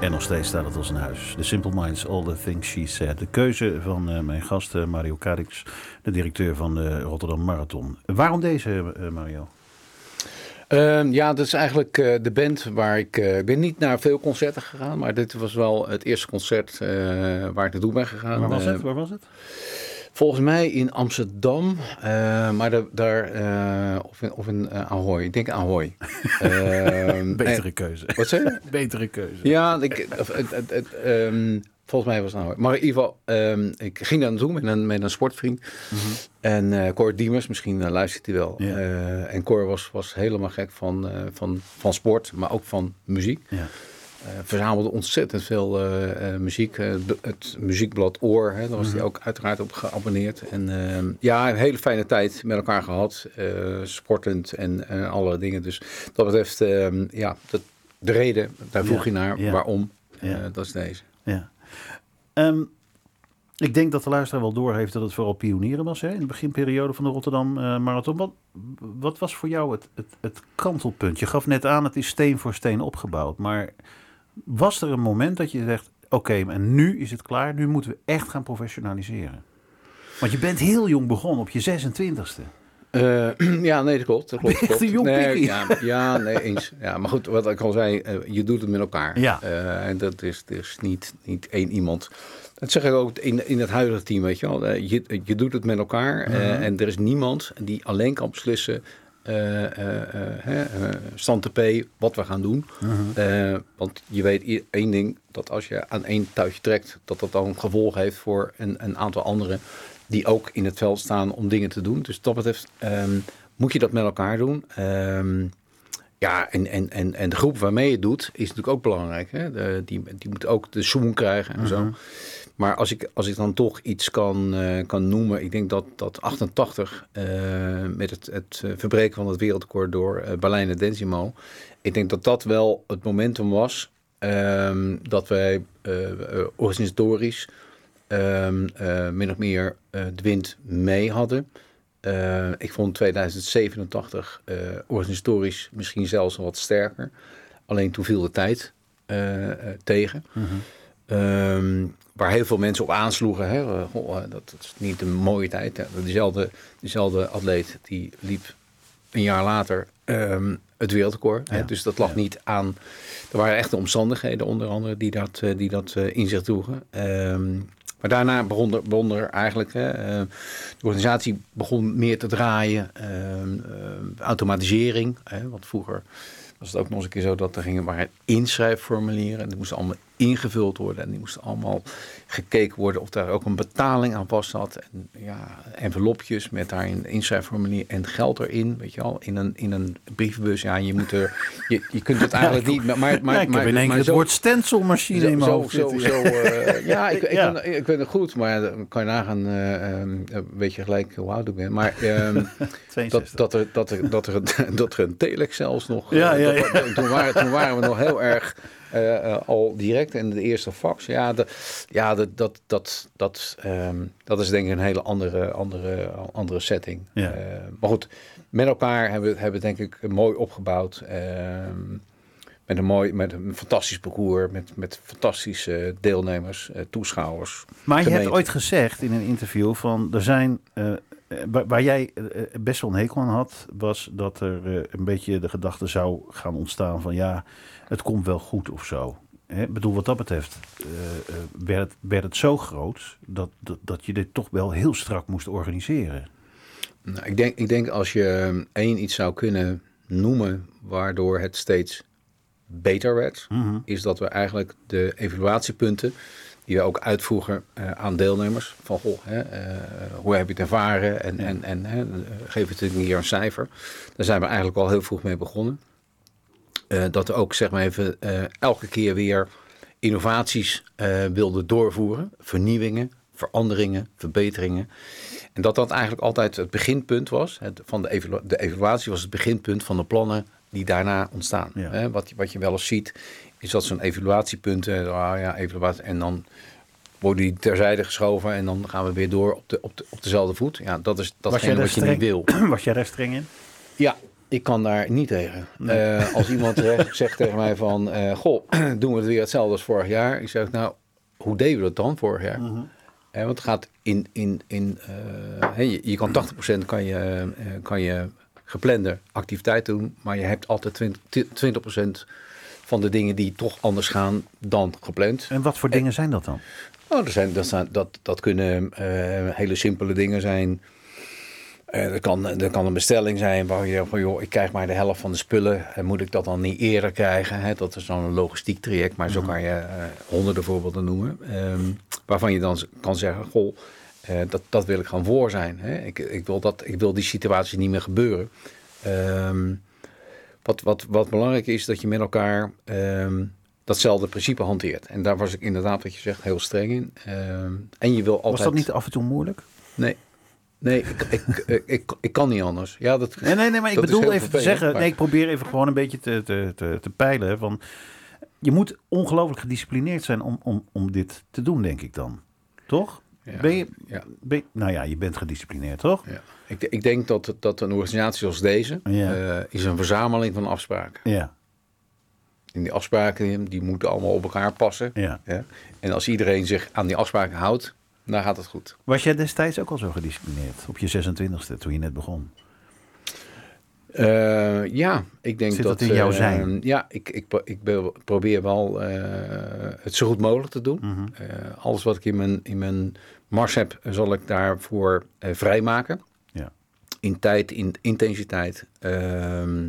En nog steeds staat het als een huis. The Simple Minds, All the Things She Said. De keuze van uh, mijn gast uh, Mario Kadix, de directeur van de Rotterdam Marathon. Waarom deze, uh, Mario? Uh, ja, dat is eigenlijk uh, de band waar ik... Uh, ik ben niet naar veel concerten gegaan, maar dit was wel het eerste concert waar ik naartoe ben gegaan. Waar was het? Waar was het? Volgens mij in Amsterdam, maar de, daar, of in, of in Ahoy. Ik denk Ahoy. [laughs] Betere keuze. Wat zei je? [laughs] Betere keuze. Ja, ik, het, het, het, um, Volgens mij was het nou. Maar in ieder geval, um, ik ging daar naartoe met een, met een sportvriend. Mm -hmm. En Cor Diemers, misschien luistert hij wel. Ja. En Cor was, was helemaal gek van, van, van sport, maar ook van muziek. Ja. Verzamelde ontzettend veel muziek. het muziekblad Oor, hè, daar was hij ook uiteraard op geabonneerd. En ehm, ja, een hele fijne tijd met elkaar gehad. sportend en alle dingen. Dus dat betreft, ehm, ja, dat, de reden, daar vroeg je naar, waarom. dat is deze. Ja. Um, ik denk dat de luisteraar wel doorheeft dat het vooral pionieren was hè, in de beginperiode van de Rotterdam uh, Marathon. Wat, wat, was voor jou het, het, het, kantelpunt? Je gaf net aan, het is steen voor steen opgebouwd. Maar was er een moment dat je zegt, oké, okay, en nu is het klaar, nu moeten we echt gaan professionaliseren? Want je bent heel jong begonnen, op je 26e. Uh, [clears throat] ja, nee, dat klopt. Dat klopt, klopt. Een jong nee, ja, ja, nee, eens. Ja, maar goed, wat ik al zei, uh, je doet het met elkaar. Ja. Uh, en dat is dus niet, niet één iemand. Dat zeg ik ook in, in het huidige team, weet je wel. Je, je doet het met elkaar -huh. en er is niemand die alleen kan beslissen... stand te P, wat we gaan doen. -huh. want je weet één ding, dat als je aan één touwtje trekt... dat dat dan gevolg heeft voor een, een aantal anderen die ook in het veld staan om dingen te doen. Dus dat betreft um, moet je dat met elkaar doen. Um, ja, en, en, en, en de groep waarmee je het doet is natuurlijk ook belangrijk. Hè? De, die, die moet ook de zoom krijgen en uh -huh. zo. Maar als ik, als ik dan toch iets kan, uh, kan noemen, ik denk dat, dat 88 uh, met het, het verbreken van het wereldrecord door uh, Berlijn en Densimo, ik denk dat dat wel het momentum was um, dat wij organisatorisch uh, min of meer de wind mee hadden. Ik vond 2087 organisatorisch misschien zelfs wat sterker. Alleen toen viel de tijd tegen. -hmm. um, waar heel veel mensen op aansloegen. Hè? Oh, dat, dat, is niet een mooie tijd. Diezelfde, diezelfde atleet die liep een jaar later um, het wereldrecord. Ja. Dus dat lag ja. niet aan. Er waren echte omstandigheden, onder andere, die dat, die dat in zich droegen. Um, maar daarna begon er, begon er eigenlijk, hè, de organisatie begon meer te draaien. Uh, automatisering, hè, want vroeger was het ook nog eens een keer zo dat er gingen maar inschrijfformulieren. En die moesten allemaal ingevuld worden. En die moesten allemaal gekeken worden of daar ook een betaling aan vast zat. En ja, envelopjes met daarin een inschrijfformulier en geld erin, weet je wel, in een, in een brievenbus. Ja, je moet er, je, je kunt het eigenlijk niet. Maar, maar, ja, ik maar, heb in één keer het woord stencilmachine zo, in mijn zo, hoofd zo, uh, ja, ik, ik. Ben, ik ben het goed, maar dan kan je nagaan, uh, weet je gelijk hoe oud ik ben. Maar [laughs] um, dat, dat, er, dat, er, dat, er, [laughs] dat er een telex zelfs nog. Ja, ja, ja. Dat, toen, waren, toen waren we nog heel erg al direct in de eerste fax. Ja, de, ja de, dat, dat, dat, um, dat is denk ik een hele andere, andere, andere setting. Ja. Uh, maar goed, met elkaar hebben we hebben denk ik mooi opgebouwd. met, een mooi, met een fantastisch parcours, met, met fantastische deelnemers, toeschouwers. Maar je hebt ooit gezegd in een interview van er zijn waar, waar, jij best wel een hekel aan had, was dat er een beetje de gedachte zou gaan ontstaan van ja, het komt wel goed of zo. Ik bedoel, wat dat betreft uh, werd, het, werd het zo groot dat, dat, dat je dit toch wel heel strak moest organiseren. Nou, ik, denk, ik denk als je één iets zou kunnen noemen waardoor het steeds beter werd, mm -hmm. is dat we eigenlijk de evaluatiepunten die we ook uitvoegen uh, aan deelnemers. Van, goh, hè, uh, hoe heb je het ervaren? En, en, en hè, geef het een keer een cijfer. Daar zijn we eigenlijk al heel vroeg mee begonnen. Uh, dat we ook zeg maar even elke keer weer innovaties wilden doorvoeren. Vernieuwingen, veranderingen, verbeteringen. En dat dat eigenlijk altijd het beginpunt was. Het, van de, evalu de evaluatie was het beginpunt van de plannen die daarna ontstaan. Ja. Wat, wat je wel eens ziet, is dat zo'n evaluatiepunten, ah ja, evaluatie, en dan worden die terzijde geschoven en dan gaan we weer door op, de, op, de, op dezelfde voet. Ja, dat is datgene wat je niet wil. [clears throat] Was jij daar streng in? Ja, Ik kan daar niet tegen. Eh, als iemand terecht [laughs] zegt tegen mij van... eh, goh, [clears throat] doen we het weer hetzelfde als vorig jaar? Ik zeg, nou, hoe deden we dat dan vorig jaar? Eh, want het gaat in... in, in eh, hè, je, je kan 80% kan je, eh, kan je geplande activiteit doen... maar je hebt altijd 20, 20% van de dingen die toch anders gaan dan gepland. En wat voor dingen zijn dat dan? Oh, er zijn, dat, zijn, dat, dat kunnen eh, hele simpele dingen zijn. Eh dat, kan, dat kan een bestelling zijn waar je van, joh, ik krijg maar de helft van de spullen. En moet ik dat dan niet eerder krijgen? Hè? Dat is dan een logistiek traject, maar zo kan je eh, honderden voorbeelden noemen. Ehm, waarvan je dan kan zeggen, goh, dat, dat wil ik gewoon voor zijn. Hè? Ik, ik, wil dat, ik wil die situatie niet meer gebeuren. Ehm, wat, wat, wat belangrijk is, dat je met elkaar ehm, datzelfde principe hanteert. En daar was ik inderdaad, wat je zegt, heel streng in. Ehm, en je wil altijd... Was dat niet af en toe moeilijk? Nee. Nee, ik, ik, ik, ik, ik kan niet anders. Ja, dat, Nee, nee, nee, maar ik bedoel even te zeggen... maar- Nee, ik probeer even gewoon een beetje te, te, te, te peilen. Van, je moet ongelooflijk gedisciplineerd zijn om, om, om dit te doen, denk ik dan. Toch? Ja, ben je, ja. ben nou ja, je bent gedisciplineerd, toch? Ja. Ik, ik denk dat, dat een organisatie als deze Ja. eh, is een verzameling van afspraken. Ja, En die afspraken die moeten allemaal op elkaar passen. ja. Ja. En als iedereen zich aan die afspraken houdt, dan gaat het goed. Was jij destijds ook al zo gedisciplineerd? Op je 26e, toen je net begon? Eh, ja, ik denk Zit dat... dat in jouw eh, zijn? Ja, ik, ik, ik be- probeer wel het zo goed mogelijk te doen. Mhm. Alles wat ik in mijn, in mijn mars heb, zal ik daarvoor vrijmaken. Ja. In tijd, in intensiteit. Ehm,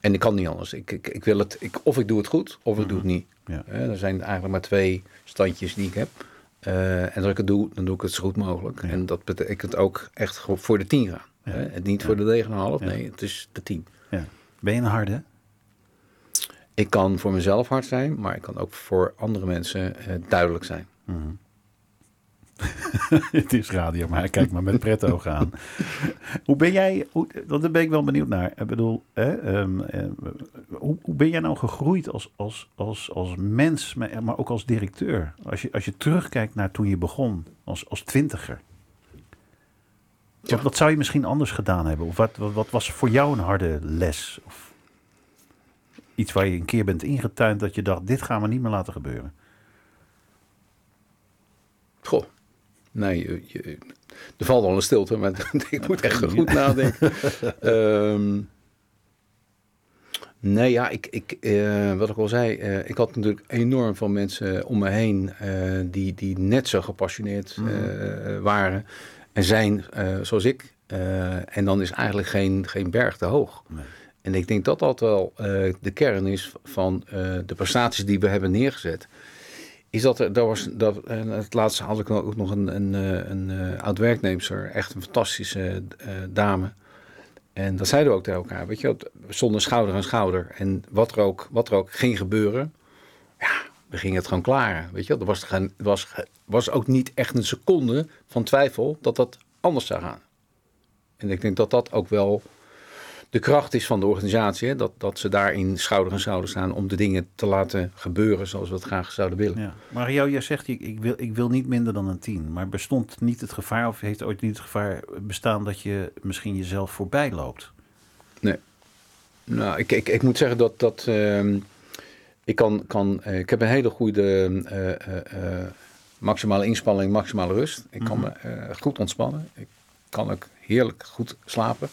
en ik kan niet anders. Ik, ik, ik wil het, ik, of ik doe het goed, of ik doe het niet. Mhm. Ja. Eh, er zijn eigenlijk maar twee standjes die ik heb. Eh, en als ik het doe, dan doe ik het zo goed mogelijk. Ja. En dat betekent ook echt voor de tien gaan. Ja. Hè? Niet voor de 9,5, Ja. nee, het is de 10. ja. Ben je een harde? Ik kan voor mezelf hard zijn, maar ik kan ook voor andere mensen eh, duidelijk zijn. [laughs] Het is radio, maar kijk maar met pret ogen aan. [laughs] hoe ben jij, hoe, want daar ben ik wel benieuwd naar. Ik bedoel, hè, ehm, eh, hoe, hoe ben jij nou gegroeid als, als, als, als mens, maar maar ook als directeur? Als je, als je terugkijkt naar toen je begon, als, als twintiger. Wat zou je misschien anders gedaan hebben? Of wat, wat, wat was voor jou een harde les? Of iets waar je een keer bent ingetuind dat je dacht, dit gaan we niet meer laten gebeuren. Goh, nee, je, je- er valt al een stilte, maar [laughs] ik moet echt goed nadenken. [laughs] Ehm, nee, ja, ik, ik, eh, wat ik al zei, eh, ik had natuurlijk enorm veel mensen om me heen eh, die, die net zo gepassioneerd eh, waren en zijn eh, zoals ik. Eh, en dan is eigenlijk geen, geen berg te hoog. Nee. En ik denk dat dat wel eh, de kern is van eh, de prestaties die we hebben neergezet. Is dat er, dat was, dat, en het laatste had ik ook nog een, een, eh, een, eh, oud werknemster, echt een fantastische eh, dame. En dat zeiden we ook tegen elkaar, weet je, stonden schouder aan schouder. En wat er ook, wat er ook ging gebeuren, ja, we gingen het gewoon klaren. Weet je, er was, was, was ook niet echt een seconde van twijfel dat dat anders zou gaan. En ik denk dat dat ook wel de kracht is van de organisatie. Hè? Dat, dat ze daarin schouder aan schouder staan om de dingen te laten gebeuren zoals we het graag zouden willen. Ja. Mario, jij zegt, ik, ik, wil, ik wil niet minder dan een 10. Maar bestond niet het gevaar, of heeft ooit niet het gevaar bestaan dat je misschien jezelf voorbij loopt? Nou, ik, ik, ik moet zeggen dat, dat ehm, ik kan, kan eh, ik heb een hele goede eh, eh, maximale inspanning, maximale rust. Ik kan me eh, goed ontspannen. Ik kan ook heerlijk goed slapen.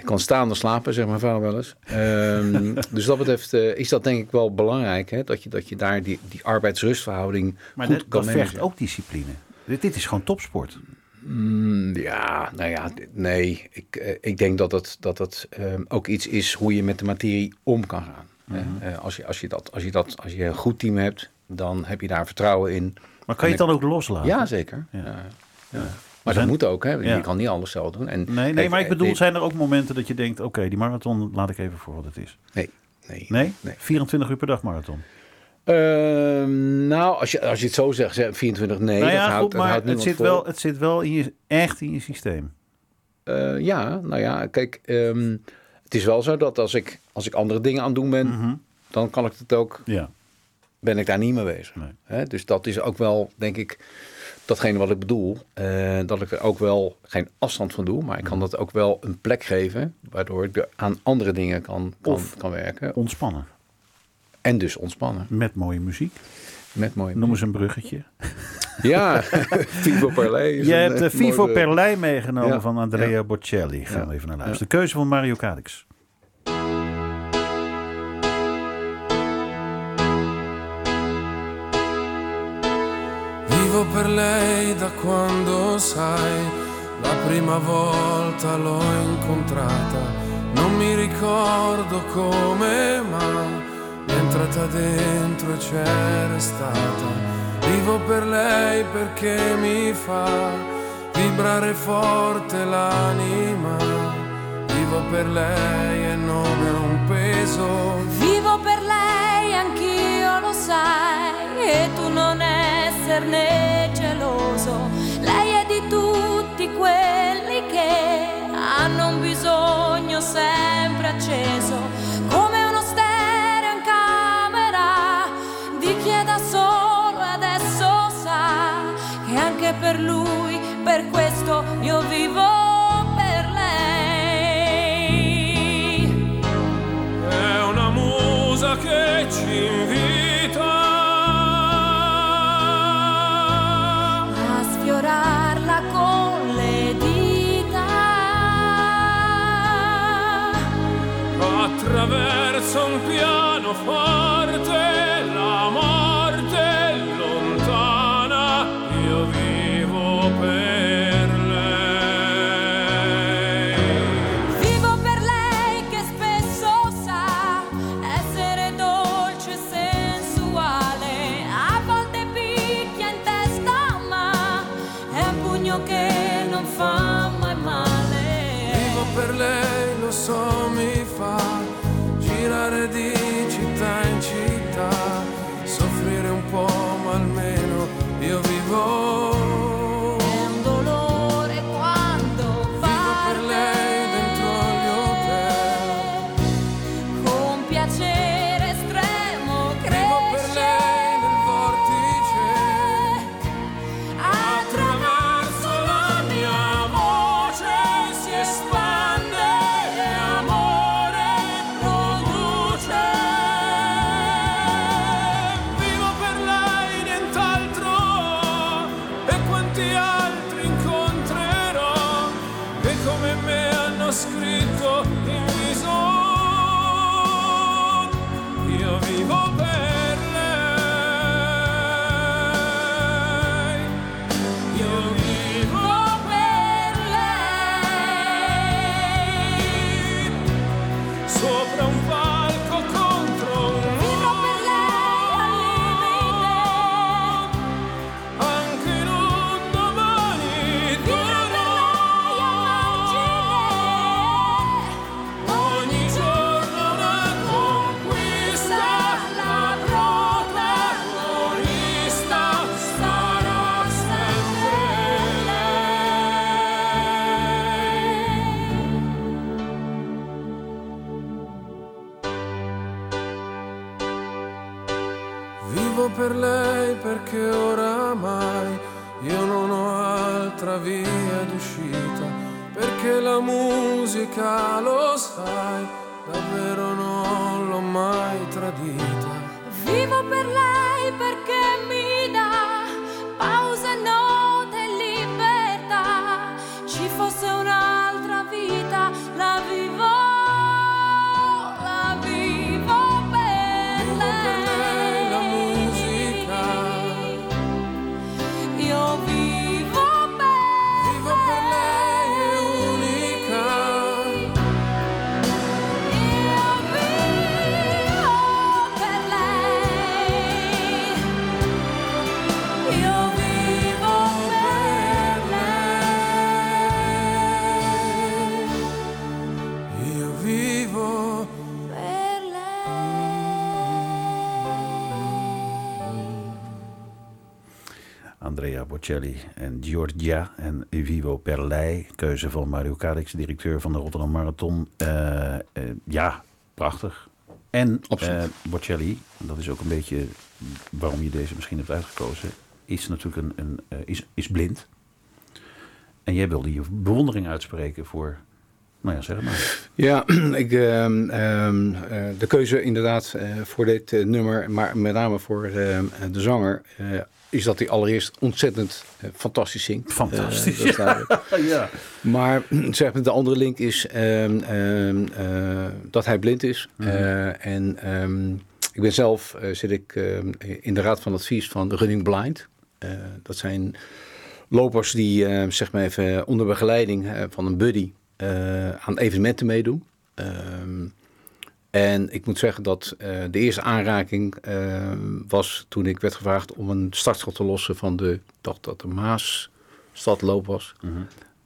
Ik kan staande slapen, zegt mijn vrouw wel eens. Ehm, [laughs] dus dat betreft eh, is dat denk ik wel belangrijk, hè, dat, je, dat je daar die, die arbeidsrustverhouding Maar goed dat, kan dat vergt ook discipline. Dit, dit is gewoon topsport. Mm, ja, nou ja, nee. Ik, eh, ik denk dat het, dat het ehm, ook iets is hoe je met de materie om kan gaan. Mhm. Eh, als, je, als, je dat, als, je dat, als je een goed team hebt, dan heb je daar vertrouwen in. Maar kan je het dan ook loslaten? Ja, zeker. Ja. Ja. Ja. Maar zijn- dat moet ook, hè. Ja. Je kan niet alles zelf doen. En, Nee, nee kijk, maar ik eh, bedoel, nee, zijn er ook momenten dat je denkt... oké, die marathon laat ik even voor wat het is. Nee, nee. Nee? Nee. 24 uur per dag marathon. Ehm, nou, als je, als je het zo zegt, zeg, 24, nee, nou ja, dat houdt, goed, dat maar houdt het zit, wel, het zit wel in je, echt in je systeem. Eh, ja, nou ja, kijk, ehm, het is wel zo dat als ik, als ik andere dingen aan het doen ben, Mhm. dan kan ik het ook Ja. ben ik daar niet mee bezig. Nee. Dus dat is ook wel, denk ik, datgene wat ik bedoel, eh, dat ik er ook wel geen afstand van doe, maar ik kan dat ook wel een plek geven, waardoor ik aan andere dingen kan, kan, Of- kan werken. Ontspannen. En dus ontspannen. Met mooie muziek. Met mooie Noem eens een bruggetje. Ja, [laughs] Vivo Parley. is Je hebt eh, de Vivo eh, Perlei meegenomen Ja. van Andrea Ja. Bocelli. Gaan we even naar luisteren. De keuze van Mario Calix. Vivo per lei da quando sai, la prima volta l'ho incontrata, non mi ricordo come, ma è entrata dentro e c'è restata. Vivo per lei perché mi fa vibrare forte l'anima, vivo per lei e non è un peso. Vivo per lei, anch'io lo sai, e tu non esserne geloso. Lei è di tutti quelli che hanno un bisogno sempre acceso, come uno stereo in camera di chi è da solo adesso sa che anche per lui, per questo io vivo ci invita attraverso un pianoforte, la morte lontana, io vivo per lei. Vivo per lei che spesso sa essere dolce e sensuale. A volte picchia in testa, ma è un pugno che non fa mai male. Vivo per lei, lo so, per lei perché oramai io non ho altra via d'uscita, perché la musica lo sai, davvero non l'ho mai tradita. Vivo per lei Bocelli en Giorgia en Vivo Perlei. Keuze van Mario Calix, directeur van de Rotterdam Marathon. Eh, eh, ja, prachtig. En eh, Bocelli, dat is ook een beetje waarom je deze misschien hebt uitgekozen, is natuurlijk een, een, eh, is, is blind. En jij wilde je bewondering uitspreken voor, nou ja, zeg het maar. Ja, [clears throat] ik, ehm, ehm, eh, de keuze inderdaad eh, voor dit eh, nummer, maar met name voor ehm, de zanger, eh, is dat hij allereerst ontzettend eh, fantastisch zingt. Fantastisch, Eh, [laughs] ja. Maar [clears throat] zeg maar, de andere link is ehm, ehm, eh, dat hij blind is. Eh, en ehm, ik ben zelf, zit ik in de raad van advies van Running Blind. Dat zijn lopers die zeg maar even onder begeleiding van een buddy aan evenementen meedoen. En ik moet zeggen dat eh, de eerste aanraking eh, was toen ik werd gevraagd om een startschot te lossen van de, ik dacht dat de Maasstadloop was.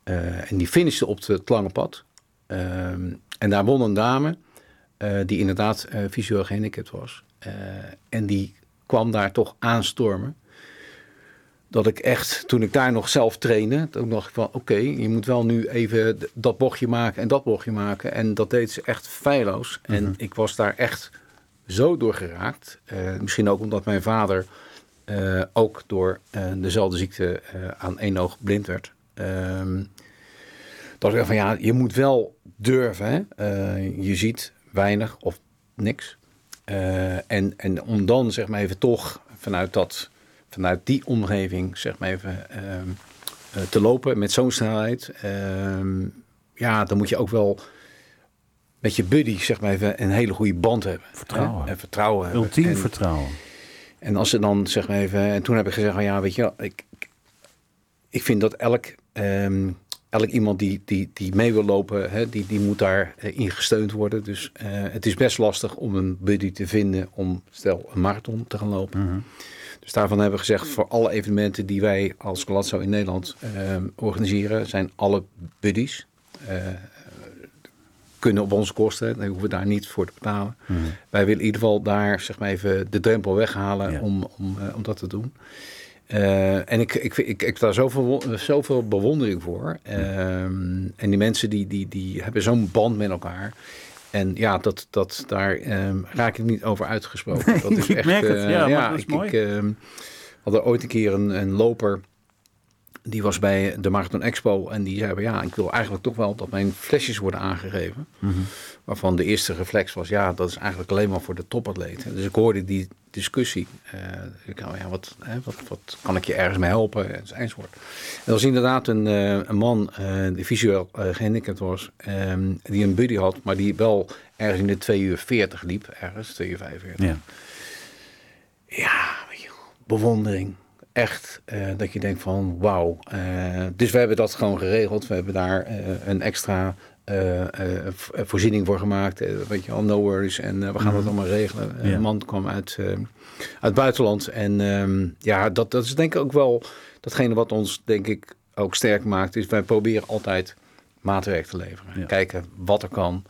Eh, en die finishte op het lange pad. En daar won een dame die inderdaad visueel gehandicapt was. En die kwam daar toch aanstormen. Dat ik echt, toen ik daar nog zelf trainde, toen dacht ik van oké, je moet wel nu even dat bochtje maken en dat bochtje maken. En dat deed ze echt feilloos. En ik was daar echt zo door geraakt. Eh, misschien ook omdat mijn vader eh, ook door eh, dezelfde ziekte aan één oog blind werd. Ehm, dat ik dacht van ja, je moet wel durven. Hè? Je ziet weinig of niks. En, en om dan zeg maar even toch vanuit, dat, vanuit die omgeving zeg maar even ehm, eh, te lopen met zo'n snelheid. ehm, ja, dan moet je ook wel met je buddy zeg maar even een hele goede band hebben. Vertrouwen. Hè? En vertrouwen hebben. Ultiem En- vertrouwen. en als ze dan zeg maar even. En toen heb ik gezegd: van ja, weet je, ik, ik, vind dat elk, ehm, elk iemand die, die, die mee wil lopen, hè, die, die moet daar eh, gesteund worden. Dus eh, het is best lastig om een buddy te vinden om, stel, een marathon te gaan lopen. Dus daarvan hebben we gezegd: voor alle evenementen die wij als Galazzo in Nederland ehm, organiseren, zijn alle buddies. eh, kunnen op onze kosten, dan hoeven we daar niet voor te betalen. Wij willen in ieder geval daar zeg maar even de drempel weghalen Ja. om, om, eh, om dat te doen. Eh, en ik, ik, ik, ik heb daar zoveel, zoveel bewondering voor. Ehm, en die mensen die, die, die hebben zo'n band met elkaar. En ja, dat, dat, daar ehm, raak ik niet over uitgesproken. dat is [laughs] ik echt, merk het. eh, Ja, maar dat is ik, mooi. Ik ehm, had er ooit een keer een, een loper. Die was bij de Marathon Expo. En die zei: Ja, ik wil eigenlijk toch wel dat mijn flesjes worden aangegeven. Mhm. Waarvan de eerste reflex was, ja, dat is eigenlijk alleen maar voor de topatleten. Dus ik hoorde die discussie. Eh, ik dacht, ja, wat, hè, wat, wat kan ik je ergens mee helpen? En enzovoort. Er was inderdaad een, eh, een man eh, die visueel eh, gehandicapt was. ehm, die een buddy had, maar die wel ergens in de 2 uur 40 liep. Ergens, 2 uur 45. Ja. Ja, bewondering. Echt, eh, dat je denkt van wauw. Eh, dus we hebben dat gewoon geregeld. We hebben daar eh, een extra vo- voorziening voor gemaakt. Weet je al, no worries. En we gaan dat allemaal regelen. Ja. Een man kwam uit, uit het buitenland. En ehm, ja, dat, dat is denk ik ook wel datgene wat ons denk ik ook sterk maakt. Is wij proberen altijd maatwerk te leveren. Ja. Kijken wat er kan.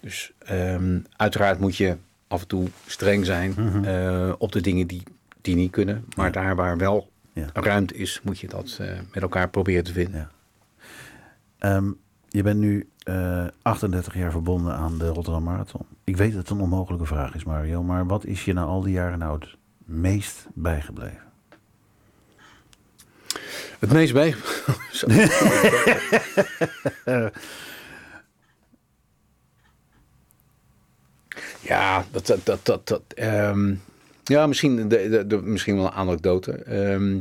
Dus ehm, uiteraard moet je af en toe streng zijn eh, op de dingen die, die niet kunnen. Maar Ja. daar waar wel Ja. ruimte is, moet je dat eh, met elkaar proberen te vinden. Ja. Ehm, je bent nu eh, 38 jaar verbonden aan de Rotterdam Marathon. Ik weet dat het een onmogelijke vraag is, Mario. Maar wat is je na al die jaren nou het meest bijgebleven? Het meest bij. [laughs] Ja, dat, dat, dat, dat, dat, ehm, ja, misschien, de, de, de- misschien wel een anekdote. Ehm,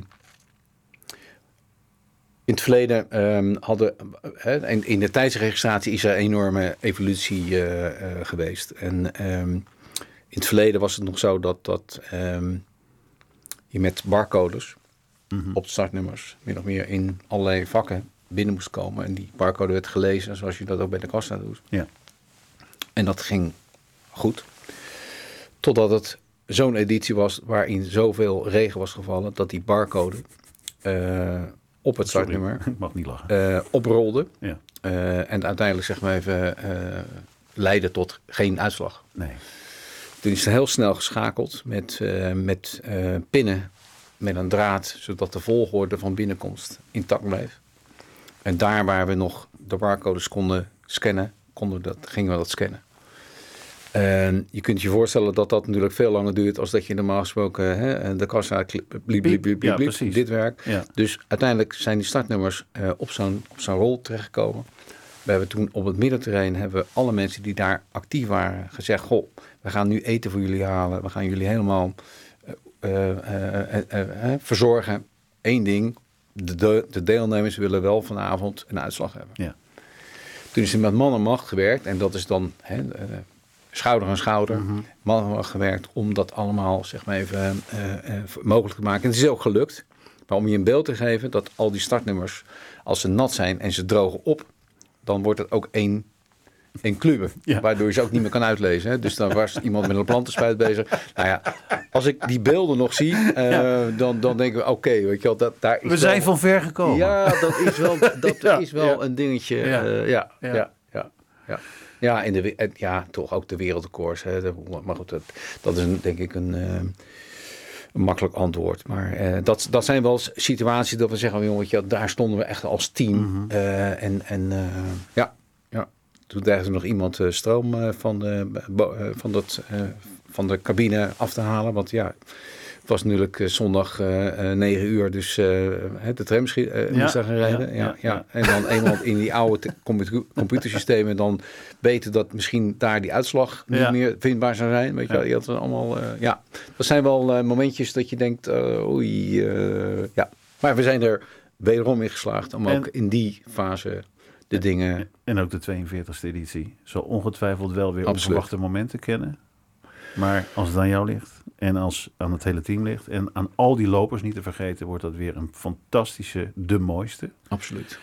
in het verleden ehm, hadden, in, in de tijdsregistratie is er een enorme evolutie eh, eh, geweest. En ehm, in het verleden was het nog zo dat, dat je met barcodes op de startnummers min of meer in allerlei vakken binnen moest komen. En die barcode werd gelezen zoals je dat ook bij de kassa doet. Ja. En dat ging goed. Totdat het zo'n editie was waarin zoveel regen was gevallen dat die barcode eh, op het Sorry, startnummer [laughs] mag niet lachen. eh, oprolde. ja. Eh, en uiteindelijk zeg maar even leidde tot geen uitslag. Nee. Toen is het heel snel geschakeld met, met pinnen met een draad, zodat de volgorde van binnenkomst intact bleef. En daar waar we nog de barcodes konden scannen, konden dat, gingen we dat scannen. En je kunt je voorstellen dat dat natuurlijk veel langer duurt als dat je normaal gesproken hè, de kassa bliep, bliep, bliep, Ja, dit werk. Ja. Dus uiteindelijk zijn die startnummers eh, op zo'n op zo'n rol terechtgekomen. We hebben toen op het middenterrein hebben we alle mensen die daar actief waren gezegd: Goh, we gaan nu eten voor jullie halen. We gaan jullie helemaal eh, eh, eh, eh, eh, verzorgen. Eén ding: de, de, de deelnemers willen wel vanavond een uitslag hebben. Ja. Toen is er met man en macht gewerkt. En dat is dan hè, eh, schouder aan schouder. Mhm. Man en gewerkt om dat allemaal zeg maar even eh, eh, mogelijk te maken. En het is ook gelukt. Maar om je een beeld te geven dat al die startnummers, als ze nat zijn en ze drogen op, dan wordt het ook één, één klube. Ja. Waardoor je ze ook niet meer kan uitlezen. Hè? Dus dan was iemand met een plantenspuit bezig. Nou ja, als ik die beelden nog zie, eh, dan, dan denken we, oké, weet je wel, dat, daar is We wel- zijn van ver gekomen. ja, dat is wel, dat [laughs] Ja, is wel ja. een dingetje. Ja. Ja, ja, Ja. ja, ja, en de, en ja, toch ook de wereldrecords. Hè. Maar goed, dat, dat is een, denk ik een, eh, een makkelijk antwoord. Maar eh, dat, dat zijn wel situaties dat we zeggen, jongen, weet je, wel, daar stonden we echt als team. Mhm. Eh, en en eh, ja, ja, toen dreigde nog iemand eh, stroom eh, van, de, eh, van, dat, eh, van de cabine af te halen. Want ja, het was natuurlijk eh, zondag eh, eh, 9 uur, dus eh, de tram eh, moest daar gaan rijden. ja, Ja. En dan eenmaal in die oude te- computer- computersystemen dan weten dat misschien daar die uitslag niet Ja. meer vindbaar zou zijn. Weet je, wel. Er allemaal, eh, ja, dat zijn wel eh, momentjes dat je denkt, eh, oei, eh, ja. Maar we zijn er wederom in geslaagd om ook in die fase de dingen En ook de 42e editie zal ongetwijfeld wel weer onverwachte momenten kennen. Maar als het aan jou ligt en als aan het hele team ligt en aan al die lopers niet te vergeten, wordt dat weer een fantastische, de mooiste. Absoluut.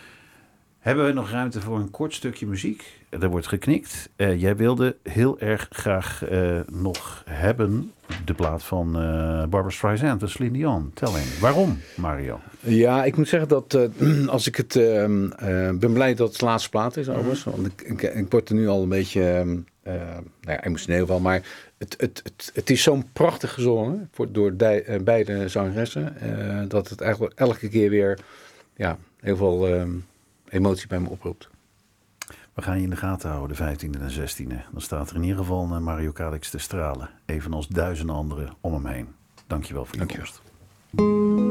Hebben we nog ruimte voor een kort stukje muziek? Er wordt geknikt. Eh, jij wilde heel erg graag eh, nog hebben de plaat van eh Barbara Streisand en Celine Dion. Telling. Waarom, Mario? Ja, ik moet zeggen dat eh, [clears throat] als ik het. ehm, eh, ben blij dat het de laatste plaat is, overigens. Want ik, ik, ik word er nu al een beetje. ehm, eh, nou ja, emotioneel wel. Maar het, het, het, het is zo'n prachtig gezongen voor, door dij- eh, beide zangeressen. eh, dat het eigenlijk elke keer weer. Ja, heel veel ehm, emotie bij me oproept. We gaan je in de gaten houden, de 15e en 16e. Dan staat er in ieder geval een Mario Calix te stralen. Evenals duizenden anderen om hem heen. Dankjewel voor je Dankjewel.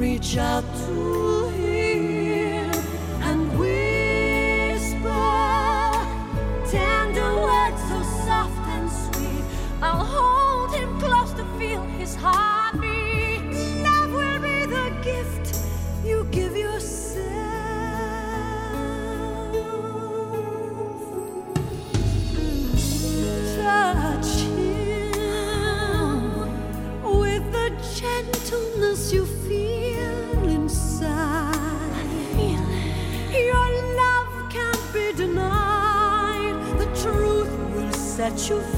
Reach out to хочу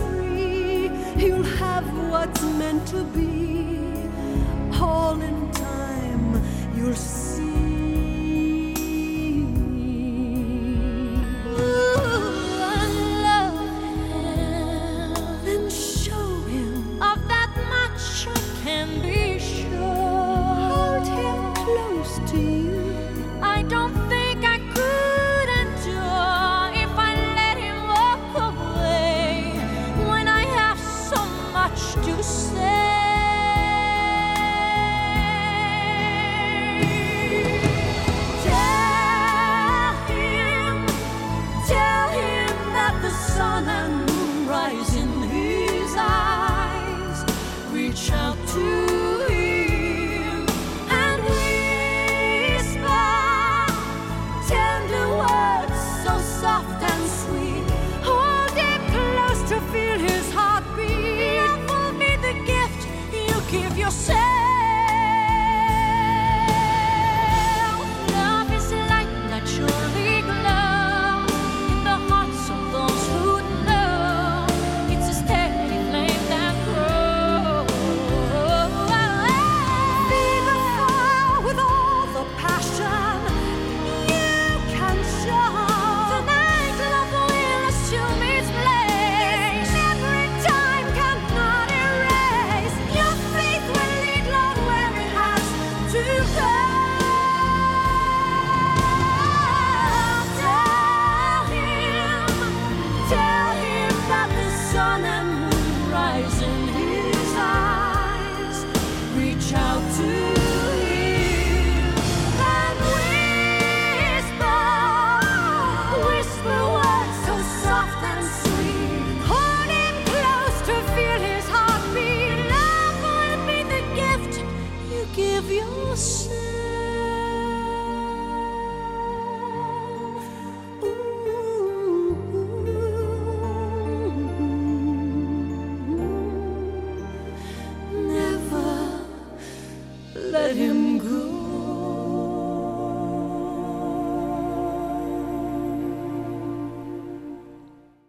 each other.